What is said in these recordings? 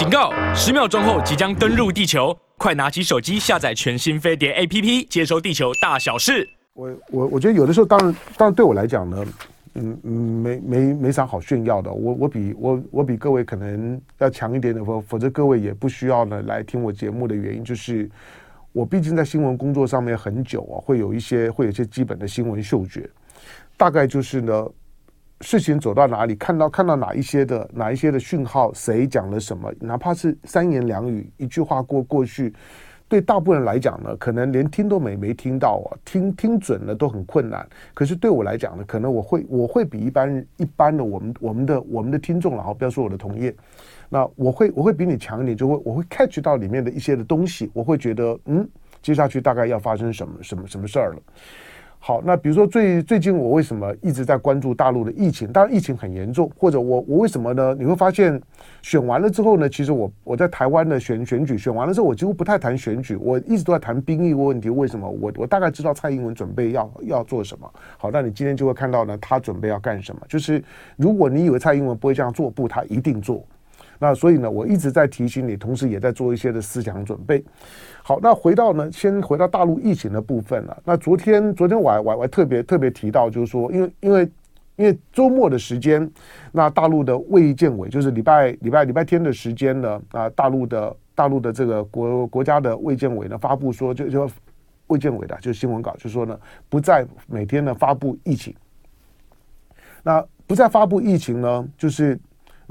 警告！十秒钟后即将登陆地球，快拿起手机下载全新飞碟 APP，接收地球大小事。我我我觉得有的时候，当然当然对我来讲呢，嗯嗯，没没没啥好炫耀的。我我比我我比各位可能要强一点的，否否则各位也不需要呢来听我节目的原因，就是我毕竟在新闻工作上面很久啊，会有一些会有一些基本的新闻嗅觉，大概就是呢。事情走到哪里，看到看到哪一些的哪一些的讯号，谁讲了什么，哪怕是三言两语，一句话过过去，对大部分人来讲呢，可能连听都没没听到啊，听听准了都很困难。可是对我来讲呢，可能我会我会比一般一般的我们我们的我们的听众，然后不要说我的同业，那我会我会比你强一点，就会我会 catch 到里面的一些的东西，我会觉得嗯，接下去大概要发生什么什么什么事儿了。好，那比如说最最近我为什么一直在关注大陆的疫情？当然疫情很严重，或者我我为什么呢？你会发现选完了之后呢，其实我我在台湾的选选举选完了之后，我几乎不太谈选举，我一直都在谈兵役问题。为什么？我我大概知道蔡英文准备要要做什么。好，那你今天就会看到呢，他准备要干什么？就是如果你以为蔡英文不会这样做，不，他一定做。那所以呢，我一直在提醒你，同时也在做一些的思想准备。好，那回到呢，先回到大陆疫情的部分了。那昨天，昨天我还我还特别特别提到，就是说，因为因为因为周末的时间，那大陆的卫健委就是礼拜礼拜礼拜天的时间呢，啊，大陆的大陆的这个国国家的卫健委呢发布说，就就卫健委的就新闻稿就说呢，不再每天呢发布疫情。那不再发布疫情呢，就是。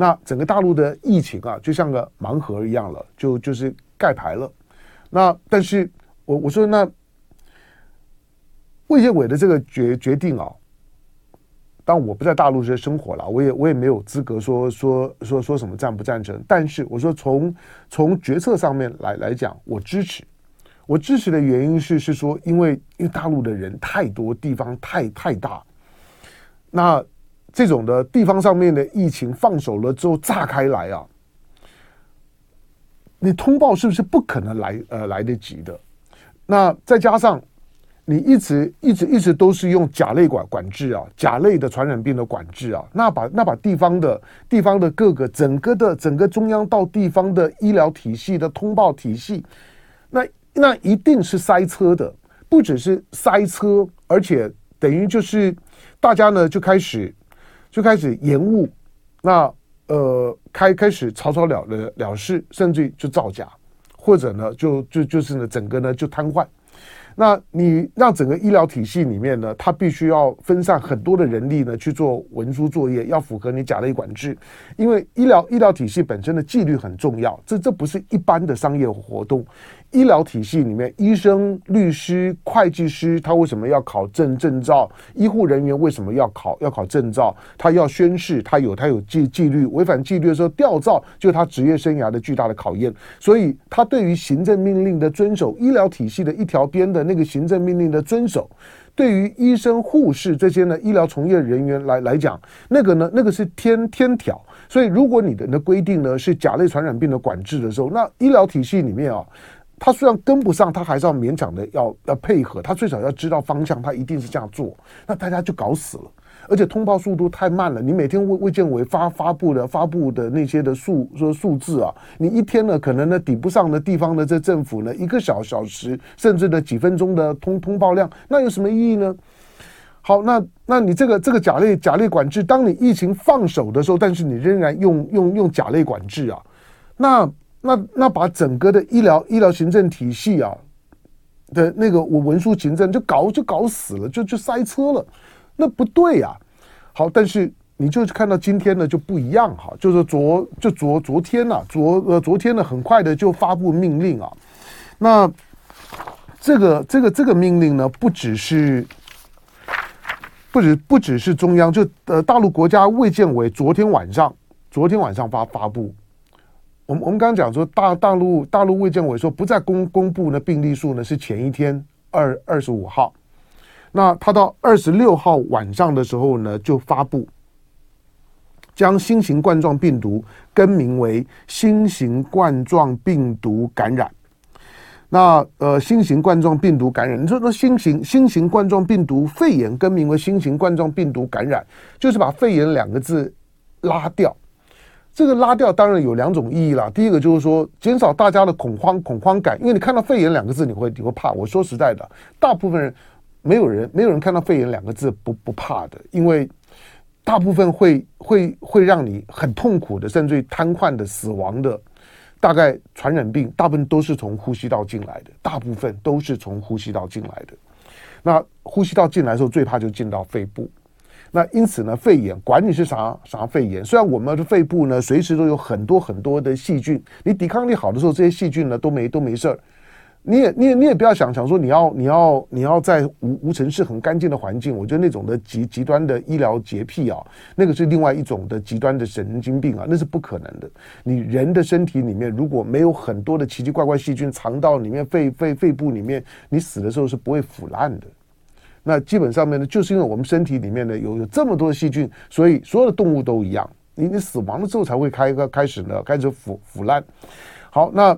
那整个大陆的疫情啊，就像个盲盒一样了，就就是盖牌了。那但是我我说那卫健委的这个决决定啊，当我不在大陆这生活了，我也我也没有资格说说说说什么赞不赞成。但是我说从从决策上面来来讲，我支持。我支持的原因是是说，因为因为大陆的人太多，地方太太大，那。这种的地方上面的疫情放手了之后炸开来啊，你通报是不是不可能来呃来得及的？那再加上你一直一直一直都是用甲类管管制啊，甲类的传染病的管制啊，那把那把地方的地方的各个整个的整个中央到地方的医疗体系的通报体系，那那一定是塞车的，不只是塞车，而且等于就是大家呢就开始。就开始延误，那呃开开始草草了了了事，甚至就造假，或者呢就就就是呢整个呢就瘫痪。那你让整个医疗体系里面呢，它必须要分散很多的人力呢去做文书作业，要符合你甲类管制，因为医疗医疗体系本身的纪律很重要，这这不是一般的商业活动。医疗体系里面，医生、律师、会计师，他为什么要考证证照？医护人员为什么要考要考证照？他要宣誓，他有他有纪纪律，违反纪律的时候吊照，就是他职业生涯的巨大的考验。所以，他对于行政命令的遵守，医疗体系的一条边的那个行政命令的遵守，对于医生、护士这些呢医疗从业人员来来讲，那个呢那个是天天条。所以，如果你的那规定呢是甲类传染病的管制的时候，那医疗体系里面啊。他虽然跟不上，他还是要勉强的要要配合。他最少要知道方向，他一定是这样做。那大家就搞死了，而且通报速度太慢了。你每天卫卫健委发发布的发布的那些的数说数字啊，你一天呢可能呢抵不上的地方的这政府呢一个小小时甚至呢几分钟的通通报量，那有什么意义呢？好，那那你这个这个甲类甲类管制，当你疫情放手的时候，但是你仍然用用用甲类管制啊，那。那那把整个的医疗医疗行政体系啊的那个我文书行政就搞就搞死了，就就塞车了，那不对呀。好，但是你就看到今天呢就不一样哈，就是昨就昨昨天呐，昨呃昨天呢很快的就发布命令啊。那这个这个这个命令呢，不只是不止不只是中央，就呃大陆国家卫健委昨天晚上昨天晚上发发布。我们我们刚刚讲说，大大陆大陆卫健委说不再公公布呢病例数呢，是前一天二二十五号，那他到二十六号晚上的时候呢，就发布将新型冠状病毒更名为新型冠状病毒感染。那呃，新型冠状病毒感染，你说那新型新型冠状病毒肺炎更名为新型冠状病毒感染，就是把肺炎两个字拉掉。这个拉掉当然有两种意义啦。第一个就是说减少大家的恐慌恐慌感，因为你看到肺炎两个字，你会你会怕。我说实在的，大部分人 没有人没有人看到肺炎两个字不不怕的，因为大部分会会会让你很痛苦的，甚至于瘫痪的、死亡的。大概传染病大部分都是从呼吸道进来的，大部分都是从呼吸道进来的。那呼吸道进来的时候，最怕就进到肺部。那因此呢，肺炎管你是啥啥肺炎，虽然我们的肺部呢随时都有很多很多的细菌，你抵抗力好的时候，这些细菌呢都没都没事儿。你也你也你也不要想想说你要你要你要在无无尘室很干净的环境，我觉得那种的极极端的医疗洁癖啊，那个是另外一种的极端的神经病啊，那是不可能的。你人的身体里面如果没有很多的奇奇怪怪细菌藏到里面肺肺肺部里面，你死的时候是不会腐烂的。那基本上面呢，就是因为我们身体里面呢有有这么多细菌，所以所有的动物都一样，你你死亡了之后才会开个开始呢开始腐腐烂。好，那。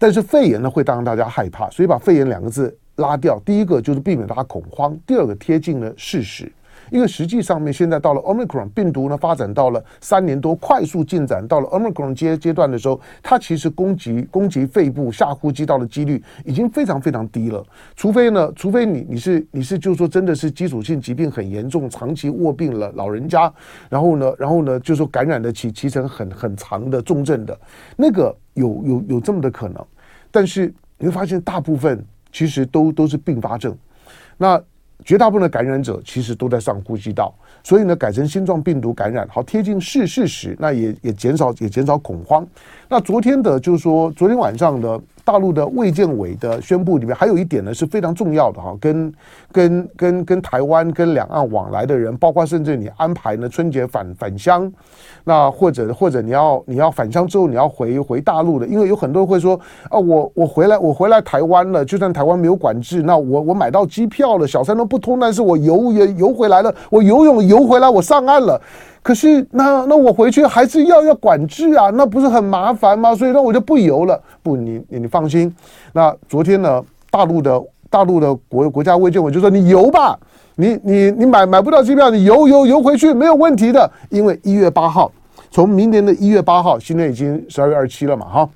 但是肺炎呢，会让大家害怕，所以把肺炎两个字拉掉。第一个就是避免大家恐慌，第二个贴近了事实。因为实际上面现在到了 Omicron 病毒呢，发展到了三年多，快速进展到了 Omicron 阶阶段的时候，它其实攻击攻击肺部下呼吸道的几率已经非常非常低了。除非呢，除非你你是你是就是说真的是基础性疾病很严重，长期卧病了，老人家，然后呢，然后呢，就是说感染的起起程很很长的重症的，那个有有有这么的可能。但是你会发现，大部分其实都都是并发症。那绝大部分的感染者其实都在上呼吸道，所以呢，改成心状病毒感染，好贴近事事实，那也也减少也减少恐慌。那昨天的，就是说昨天晚上的。大陆的卫健委的宣布里面还有一点呢，是非常重要的哈，跟跟跟跟台湾跟两岸往来的人，包括甚至你安排呢春节返返乡，那或者或者你要你要返乡之后你要回回大陆的，因为有很多人会说啊，我我回来我回来台湾了，就算台湾没有管制，那我我买到机票了，小三通不通，但是我游也游回来了，我游泳游回来，我上岸了。可是那那我回去还是要要管制啊，那不是很麻烦吗？所以那我就不游了。不，你你放心。那昨天呢，大陆的大陆的国国家卫健委就说你游吧，你你你买买不到机票，你游游游回去没有问题的。因为一月八号，从明年的一月八号，现在已经十二月二十七了嘛，哈。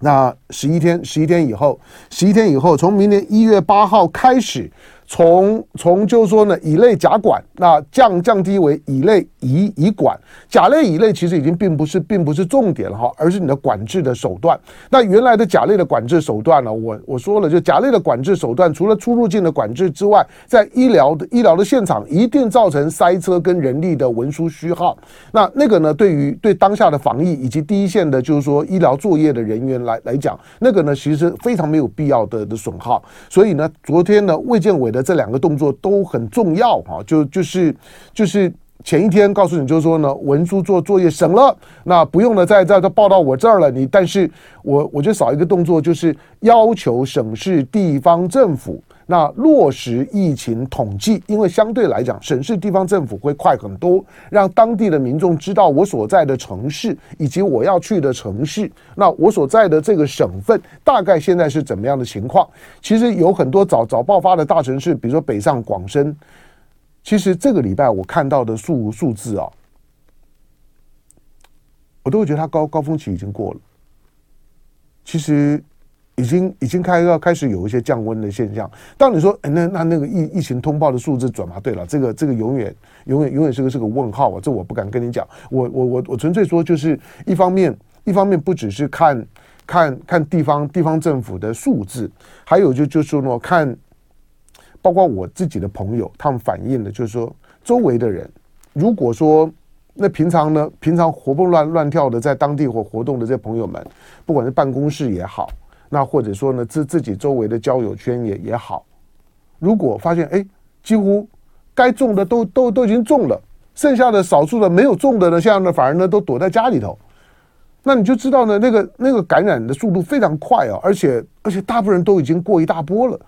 那十一天十一天以后，十一天以后，从明年一月八号开始。从从就是说呢，乙类甲管那降降低为乙类乙乙管，甲类乙类其实已经并不是并不是重点了哈，而是你的管制的手段。那原来的甲类的管制手段呢，我我说了，就甲类的管制手段，除了出入境的管制之外，在医疗的医疗的现场一定造成塞车跟人力的文书虚耗。那那个呢，对于对当下的防疫以及第一线的，就是说医疗作业的人员来来讲，那个呢，其实非常没有必要的的损耗。所以呢，昨天呢，卫健委的。这两个动作都很重要哈，就就是就是前一天告诉你，就是说呢，文书做作业省了，那不用了再再再报到我这儿了。你但是我我就少一个动作，就是要求省市地方政府。那落实疫情统计，因为相对来讲，省市地方政府会快很多，让当地的民众知道我所在的城市以及我要去的城市，那我所在的这个省份大概现在是怎么样的情况？其实有很多早早爆发的大城市，比如说北上广深，其实这个礼拜我看到的数数字啊，我都会觉得它高高峰期已经过了。其实。已经已经开要开始有一些降温的现象。当你说，哎，那那那个疫疫情通报的数字准吗？对了，这个这个永远永远永远是个是个问号啊！这我不敢跟你讲。我我我我纯粹说，就是一方面一方面不只是看看看地方地方政府的数字，还有就就是说呢，看包括我自己的朋友，他们反映的，就是说周围的人，如果说那平常呢，平常活蹦乱乱跳的在当地或活动的这些朋友们，不管是办公室也好。那或者说呢，自自己周围的交友圈也也好，如果发现哎，几乎该中的都都都已经中了，剩下的少数的没有中的呢，现在呢反而呢都躲在家里头，那你就知道呢，那个那个感染的速度非常快啊，而且而且大部分人都已经过一大波了，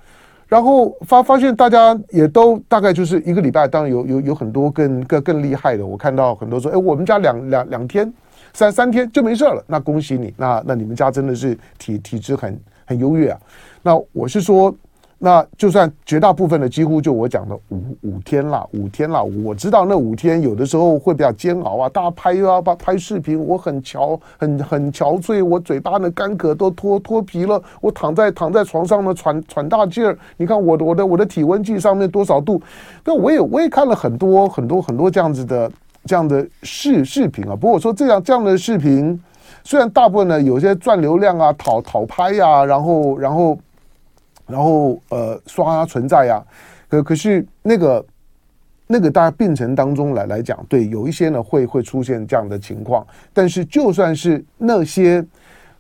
然后发发现大家也都大概就是一个礼拜，当然有有有很多更更更厉害的，我看到很多说，哎，我们家两两两天。三三天就没事了，那恭喜你，那那你们家真的是体体质很很优越啊。那我是说，那就算绝大部分的，几乎就我讲的五五天了，五天了。我知道那五天有的时候会比较煎熬啊，大家拍啊，拍拍视频，我很憔很很憔悴，我嘴巴的干渴都脱脱皮了，我躺在躺在床上呢，喘喘大气儿。你看我的我的我的体温计上面多少度？那我也我也看了很多很多很多这样子的这样的视视频啊。不过我说这样这样的视频，虽然大部分呢有些赚流量啊，讨讨拍呀，然后然后。然后呃刷存在啊，可可是那个那个大家病程当中来来讲，对有一些呢会会出现这样的情况。但是就算是那些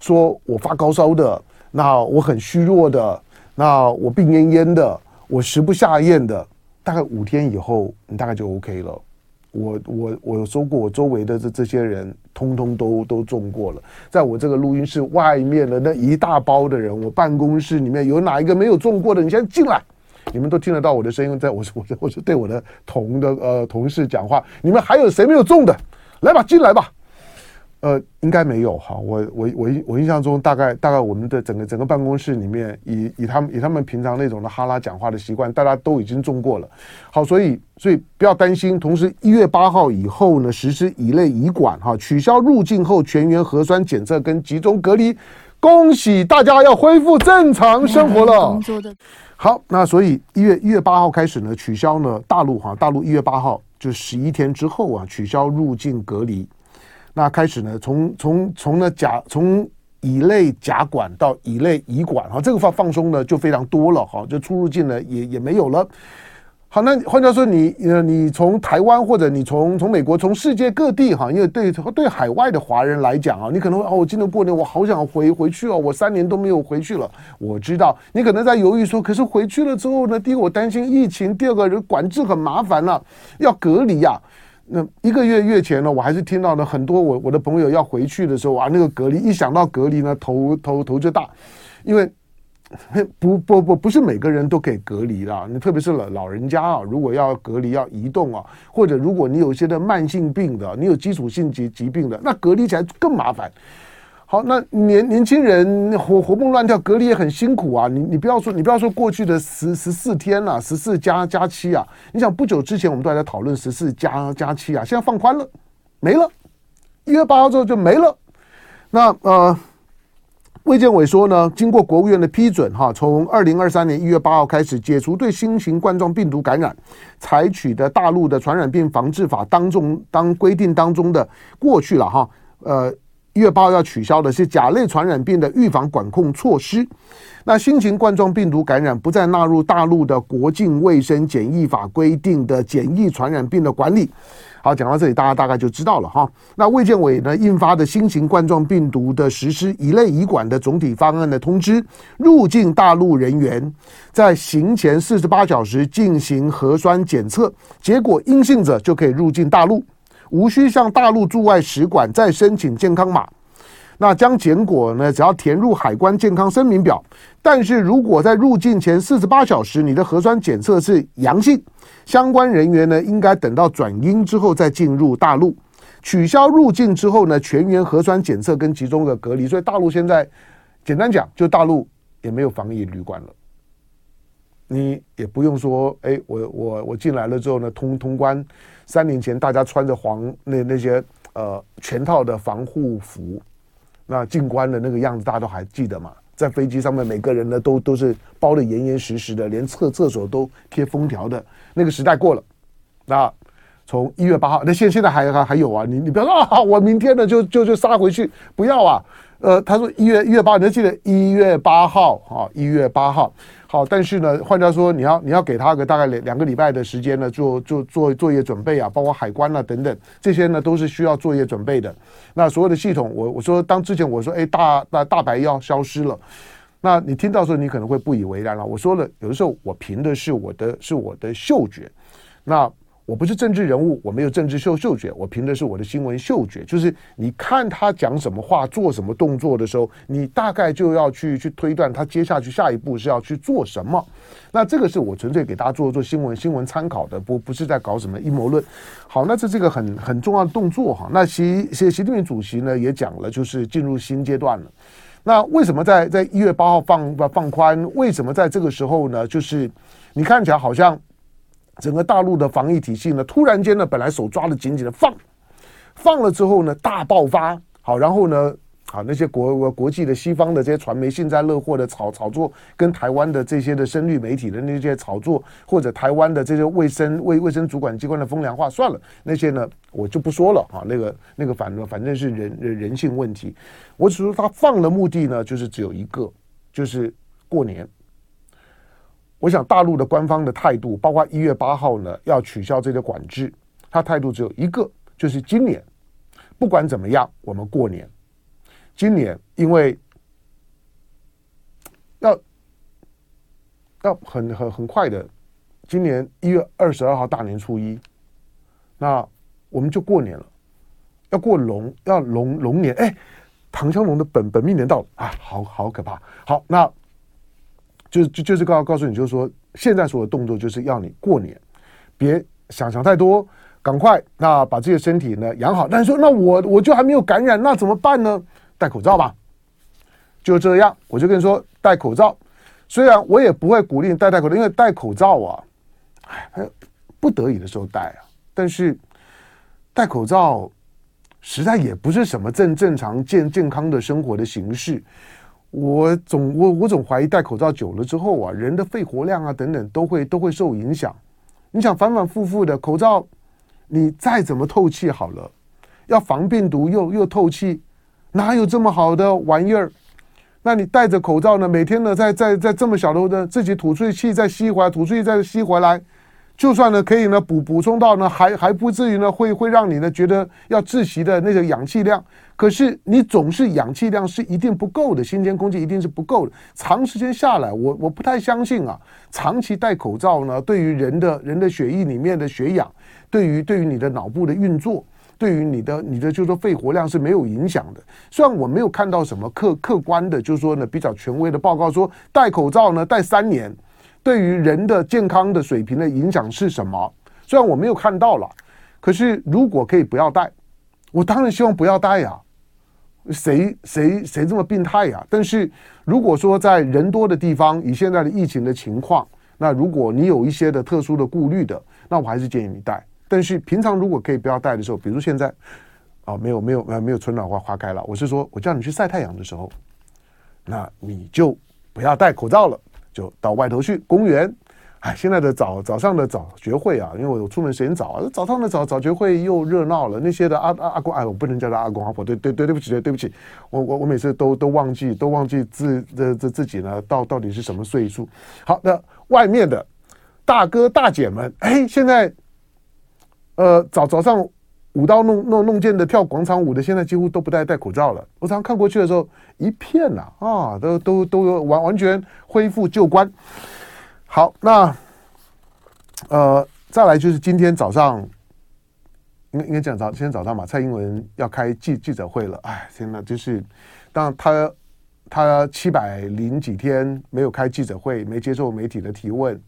说我发高烧的，那我很虚弱的，那我病恹恹的，我食不下咽的，大概五天以后你大概就 OK 了。我我我说过，我周围的这这些人，通通都都中过了。在我这个录音室外面的那一大包的人，我办公室里面有哪一个没有中过的？你先进来，你们都听得到我的声音，在我我我是对我的同的呃同事讲话。你们还有谁没有中的？来吧，进来吧。呃，应该没有哈，我我我我印象中大概大概我们的整个整个办公室里面，以以他们以他们平常那种的哈拉讲话的习惯，大家都已经中过了。好，所以所以不要担心。同时，一月八号以后呢，实施乙类乙管哈，取消入境后全员核酸检测跟集中隔离，恭喜大家要恢复正常生活了。好，那所以一月一月八号开始呢，取消呢大陆哈，大陆一月八号就十一天之后啊，取消入境隔离。那开始呢，从从从呢甲从乙类甲管到乙类乙管哈，这个放放松呢就非常多了哈，就出入境呢也也没有了。好，那换句话说，你呃你从台湾或者你从从美国从世界各地哈，因为对对海外的华人来讲啊，你可能会哦，我今年过年我好想回回去哦，我三年都没有回去了。我知道你可能在犹豫说，可是回去了之后呢，第一个我担心疫情，第二个人管制很麻烦了，要隔离呀。那一个月月前呢，我还是听到了很多我我的朋友要回去的时候啊，那个隔离一想到隔离呢，头头头就大，因为 不不不不是每个人都可以隔离的，你特别是老老人家啊，如果要隔离要移动啊，或者如果你有一些的慢性病的，你有基础性疾疾病的，那隔离起来更麻烦。好，那年年轻人活活蹦乱跳，隔离也很辛苦啊。你你不要说，你不要说过去的十十四天了，十四加加七啊。你想不久之前我们都还在讨论十四加加七啊，现在放宽了，没了，一月八号之后就没了。那呃，卫健委说呢，经过国务院的批准，哈，从二零二三年一月八号开始，解除对新型冠状病毒感染采取的大陆的传染病防治法当中当规定当中的过去了哈，呃。月八号要取消的是甲类传染病的预防管控措施，那新型冠状病毒感染不再纳入大陆的国境卫生检疫法规定的检疫传染病的管理。好，讲到这里，大家大概就知道了哈。那卫健委呢印发的新型冠状病毒的实施乙类乙管的总体方案的通知，入境大陆人员在行前四十八小时进行核酸检测，结果阴性者就可以入境大陆。无需向大陆驻外使馆再申请健康码，那将结果呢，只要填入海关健康声明表。但是如果在入境前四十八小时你的核酸检测是阳性，相关人员呢应该等到转阴之后再进入大陆。取消入境之后呢，全员核酸检测跟集中的隔离。所以大陆现在简单讲，就大陆也没有防疫旅馆了。你也不用说，哎，我我我进来了之后呢，通通关。三年前大家穿着黄那那些呃全套的防护服，那进关的那个样子，大家都还记得吗？在飞机上面，每个人呢都都是包得严严实实的，连厕厕所都贴封条的，那个时代过了。那从一月八号，那现现在还还还有啊？你你不要说啊，我明天呢就就就杀回去，不要啊。呃，他说一月一月八，你要记得一月八号啊，一月八号。好，但是呢，换句话说，你要你要给他个大概两两个礼拜的时间呢，做做做作业准备啊，包括海关啊等等，这些呢都是需要作业准备的。那所有的系统，我我说当之前我说，哎，大大大白要消失了，那你听到时候你可能会不以为然了。我说了，有的时候我凭的是我的是我的嗅觉，那。我不是政治人物，我没有政治嗅嗅觉，我凭的是我的新闻嗅觉。就是你看他讲什么话、做什么动作的时候，你大概就要去去推断他接下去下一步是要去做什么。那这个是我纯粹给大家做做新闻新闻参考的，不不是在搞什么阴谋论。好，那这是一个很很重要的动作哈。那习习习近平主席呢也讲了，就是进入新阶段了。那为什么在在一月八号放放宽？为什么在这个时候呢？就是你看起来好像整个大陆的防疫体系呢，突然间呢，本来手抓的紧紧的放，放了之后呢，大爆发。好，然后呢？好，那些国国际的西方的这些传媒幸灾乐祸的炒炒作，跟台湾的这些的声律媒体的那些炒作，或者台湾的这些卫生卫卫生主管机关的风凉话，算了，那些呢我就不说了啊。那个那个反正反正是人人性问题，我只说他放的目的呢，就是只有一个，就是过年。我想大陆的官方的态度，包括一月八号呢要取消这个管制，他态度只有一个，就是今年不管怎么样，我们过年。今年因为要要很很很快的，今年一月二十二号大年初一，那我们就过年了，要过龙要龙龙年，哎，唐香龙的本本命年到了啊，好好可怕。好，那就就就是告告诉你，就是说现在所有的动作就是要你过年，别想想太多，赶快那把自己的身体呢养好。但是说那我我就还没有感染，那怎么办呢？戴口罩吧，就这样，我就跟你说戴口罩。虽然我也不会鼓励你戴戴口罩，因为戴口罩啊，哎，不得已的时候戴啊。但是戴口罩实在也不是什么正正常健健康的生活的形式。我总我我总怀疑戴口罩久了之后啊，人的肺活量啊等等都会都会受影响。你想反反复复的口罩，你再怎么透气好了，要防病毒又又透气。哪有这么好的玩意儿？那你戴着口罩呢？每天呢，在在在这么小的呢，自己吐出去气再吸回来，吐出去再吸回来，就算呢可以呢补补充到呢，还还不至于呢会会让你呢觉得要窒息的那个氧气量。可是你总是氧气量是一定不够的，新鲜空气一定是不够的。长时间下来，我我不太相信啊，长期戴口罩呢，对于人的人的血液里面的血氧，对于对于你的脑部的运作。对于你的你的就是说肺活量是没有影响的。虽然我没有看到什么客客观的，就是说呢比较权威的报告说戴口罩呢戴三年，对于人的健康的水平的影响是什么？虽然我没有看到了，可是如果可以不要戴，我当然希望不要戴呀。谁谁谁这么病态呀？但是如果说在人多的地方，以现在的疫情的情况，那如果你有一些的特殊的顾虑的，那我还是建议你戴。但是平常如果可以不要戴的时候，比如现在，啊，没有没有没有春暖花花开了，我是说我叫你去晒太阳的时候，那你就不要戴口罩了，就到外头去公园。哎，现在的早早上的早学会啊，因为我出门时间早，早上的早早学会又热闹了。那些的阿阿阿公哎，我不能叫他阿公阿婆，对对对，对不起对不起，我我我每次都都忘记都忘记自这这自己呢到到底是什么岁数。好，那外面的大哥大姐们，哎，现在。呃，早早上舞刀弄弄弄剑的跳广场舞的，现在几乎都不戴戴口罩了。我常常看过去的时候，一片呐啊，都都都完完全恢复旧观。好，那呃，再来就是今天早上，应该应该讲早，今天早上嘛，蔡英文要开记记者会了。哎，天呐，就是当他他七百零几天没有开记者会，没接受媒体的提问，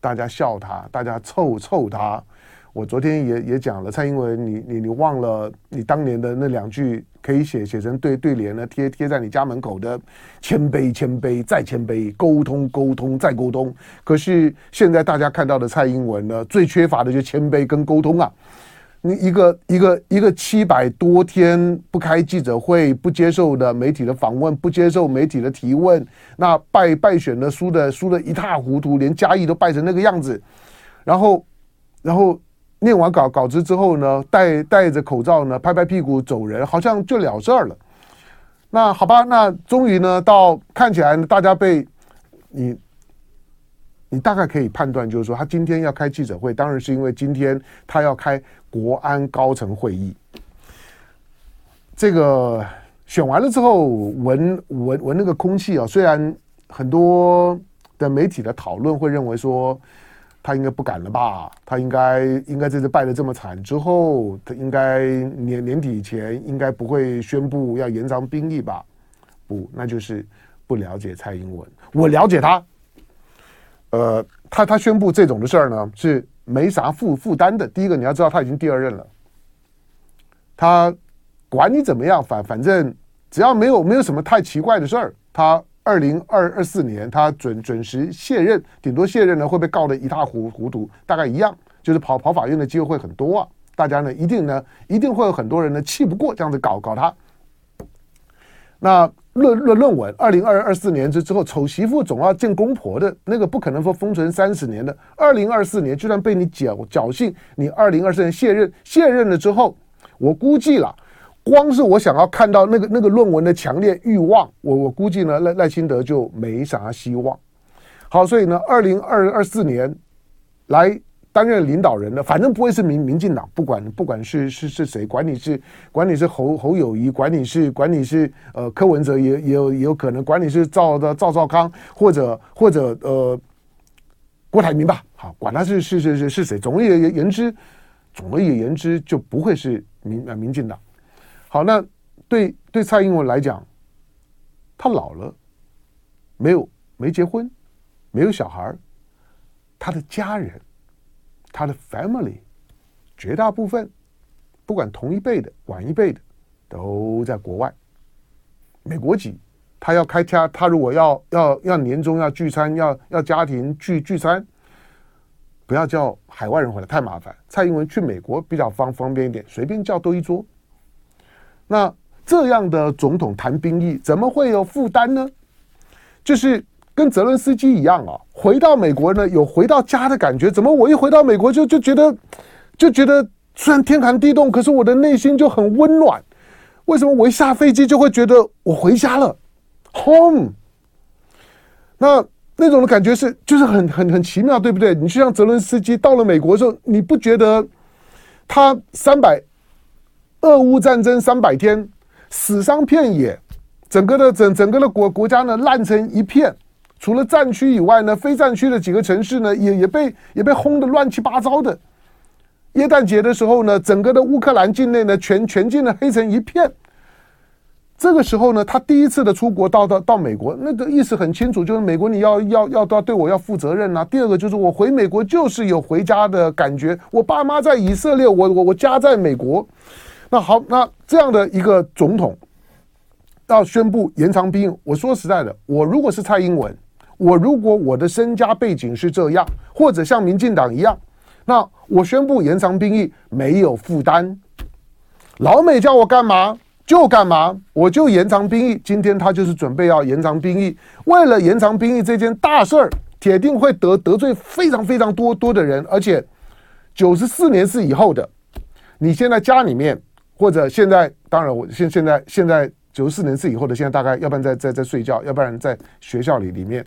大家笑他，大家臭臭他。我昨天也也讲了，蔡英文你，你你忘了你当年的那两句可以写写成对对联呢，贴贴在你家门口的谦卑谦卑再谦卑，沟通沟通再沟通。可是现在大家看到的蔡英文呢，最缺乏的就是谦卑跟沟通啊！你一个一个一个七百多天不开记者会，不接受的媒体的访问，不接受媒体的提问，那败败选的输的输的一塌糊涂，连嘉义都败成那个样子，然后然后。念完稿稿子之后呢，戴戴着口罩呢，拍拍屁股走人，好像就了事儿了。那好吧，那终于呢，到看起来大家被你，你大概可以判断，就是说他今天要开记者会，当然是因为今天他要开国安高层会议。这个选完了之后，闻闻闻那个空气啊，虽然很多的媒体的讨论会认为说。他应该不敢了吧？他应该应该这次败得这么惨之后，他应该年年底前应该不会宣布要延长兵役吧？不，那就是不了解蔡英文。我了解他，呃，他他宣布这种的事儿呢，是没啥负负担的。第一个你要知道他已经第二任了，他管你怎么样，反反正只要没有没有什么太奇怪的事儿，他二零二二四年他准准时卸任，顶多卸任呢会被告得一塌糊糊涂，大概一样，就是跑跑法院的机会会很多啊。大家呢一定呢一定会有很多人呢气不过这样子搞搞他。那论论论文，二零二二四年之之后，丑媳妇总要见公婆的那个不可能说封存三十年的。二零二四年就算被你侥侥幸，你二零二四年卸任卸任了之后，我估计了。光是我想要看到那个那个论文的强烈欲望，我我估计呢赖赖清德就没啥希望。好，所以呢，二零二二四年来担任领导人的，反正不会是民民进党，不管不管是是是谁，管你是管你是侯侯友谊，管你是管你是呃柯文哲也也有也有可能，管你是赵的赵少康或者或者呃郭台铭吧，好，管他是是是是是谁，总而言之，总而言之就不会是民呃民进党。好，那对对蔡英文来讲，他老了，没有没结婚，没有小孩，他的家人，他的 family，绝大部分，不管同一辈的、晚一辈的，都在国外，美国籍，他要开家，他如果要要要年终要聚餐，要要家庭聚聚餐，不要叫海外人回来太麻烦。蔡英文去美国比较方方便一点，随便叫都一桌。那这样的总统谈兵役怎么会有负担呢？就是跟泽伦斯基一样啊，回到美国呢有回到家的感觉。怎么我一回到美国就就觉得就觉得虽然天寒地冻，可是我的内心就很温暖。为什么我一下飞机就会觉得我回家了？Home。那那种的感觉是就是很很很奇妙，对不对？你就像泽伦斯基到了美国的时候，你不觉得他三百？俄乌战争三百天，死伤遍野，整个的整整个的国国家呢烂成一片，除了战区以外呢，非战区的几个城市呢也也被也被轰得乱七八糟的。耶诞节的时候呢，整个的乌克兰境内呢全全境呢黑成一片。这个时候呢，他第一次的出国到到到美国，那个意思很清楚，就是美国你要要要要对我要负责任呐、啊。第二个就是我回美国就是有回家的感觉，我爸妈在以色列，我我我家在美国。那好，那这样的一个总统要宣布延长兵役，我说实在的，我如果是蔡英文，我如果我的身家背景是这样，或者像民进党一样，那我宣布延长兵役没有负担，老美叫我干嘛就干嘛，我就延长兵役。今天他就是准备要延长兵役，为了延长兵役这件大事儿，铁定会得得罪非常非常多多的人，而且九十四年是以后的，你现在家里面。或者现在，当然我现现在现在九十四年是以后的，现在大概要不然在在在睡觉，要不然在学校里里面，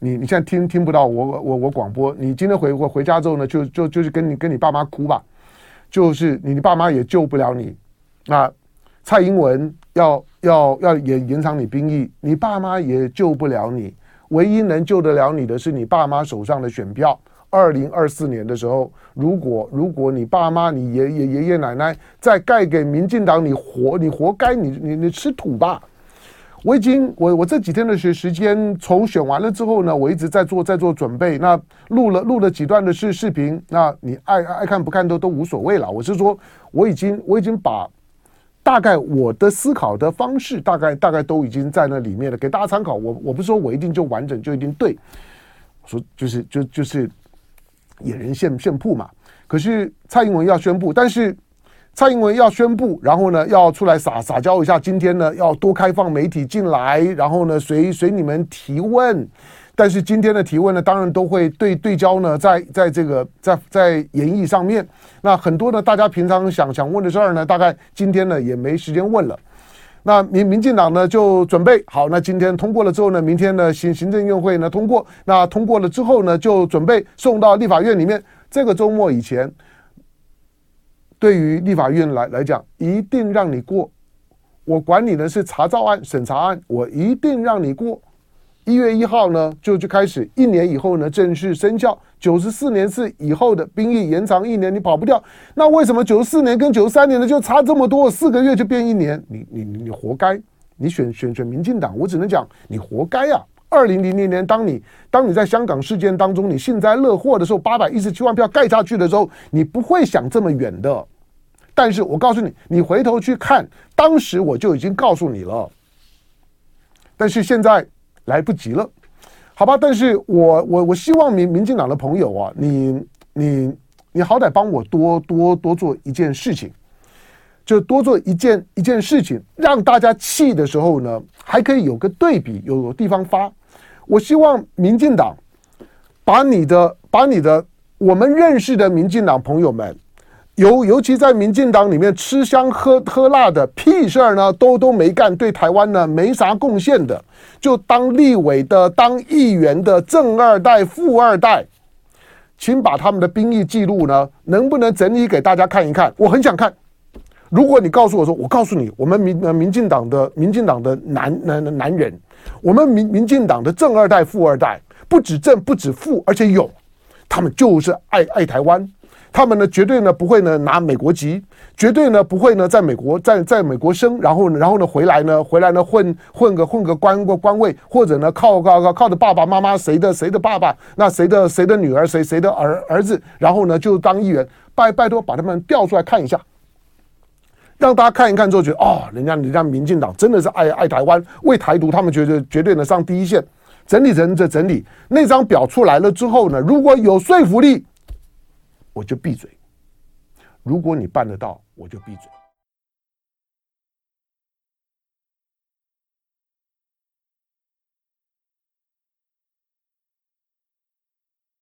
你你现在听听不到我我我广播，你今天回我回家之后呢，就就就是跟你跟你爸妈哭吧，就是你你爸妈也救不了你，那蔡英文要要要延延长你兵役，你爸妈也救不了你，唯一能救得了你的是你爸妈手上的选票。二零二四年的时候，如果如果你爸妈、你爷爷、爷爷奶奶再盖给民进党，你活你活该，你你你吃土吧！我已经我我这几天的时时间，从选完了之后呢，我一直在做在做准备。那录了录了几段的视视频，那你爱爱看不看都都无所谓了。我是说，我已经我已经把大概我的思考的方式，大概大概都已经在那里面了，给大家参考。我我不是说我一定就完整就一定对，说就是就就是。野人献献铺嘛，可是蔡英文要宣布，但是蔡英文要宣布，然后呢要出来撒撒娇一下，今天呢要多开放媒体进来，然后呢随随你们提问，但是今天的提问呢，当然都会对对焦呢在在这个在在演绎上面，那很多呢大家平常想想问的事儿呢，大概今天呢也没时间问了。那民民进党呢就准备好，那今天通过了之后呢，明天呢行行政院会呢通过，那通过了之后呢，就准备送到立法院里面。这个周末以前，对于立法院来来讲，一定让你过。我管你的是查照案、审查案，我一定让你过。一月一号呢，就就开始，一年以后呢正式生效。九十四年是以后的兵役延长一年，你跑不掉。那为什么九十四年跟九十三年的就差这么多？四个月就变一年，你你你活该！你选选选民进党，我只能讲你活该呀、啊！二零零零年，当你当你在香港事件当中你幸灾乐祸的时候，八百一十七万票盖下去的时候，你不会想这么远的。但是我告诉你，你回头去看，当时我就已经告诉你了，但是现在来不及了，好吧？但是我我我希望民民进党的朋友啊，你你你好歹帮我多多多做一件事情，就多做一件一件事情，让大家气的时候呢，还可以有个对比，有个地方发。我希望民进党把你的把你的我们认识的民进党朋友们。尤尤其在民进党里面吃香喝喝辣的屁事儿呢，都都没干，对台湾呢没啥贡献的，就当立委的、当议员的正二代、富二代，请把他们的兵役记录呢，能不能整理给大家看一看？我很想看。如果你告诉我说，我告诉你，我们民呃民进党的民进党的男男男人，我们民民进党的正二代、富二代，不止正不止富，而且勇，他们就是爱爱台湾。他们呢，绝对呢不会呢拿美国籍，绝对呢不会呢在美国在在美国生，然后然后呢回来呢回来呢混混个混个官个官位，或者呢靠靠靠靠着爸爸妈妈谁的谁的爸爸，那谁的谁的女儿谁谁的儿儿子，然后呢就当议员，拜拜托把他们调出来看一下，让大家看一看之后觉得哦，人家人家民进党真的是爱爱台湾，为台独，他们觉得绝对能上第一线，整理成这整理那张表出来了之后呢，如果有说服力。我就闭嘴。如果你办得到，我就闭嘴。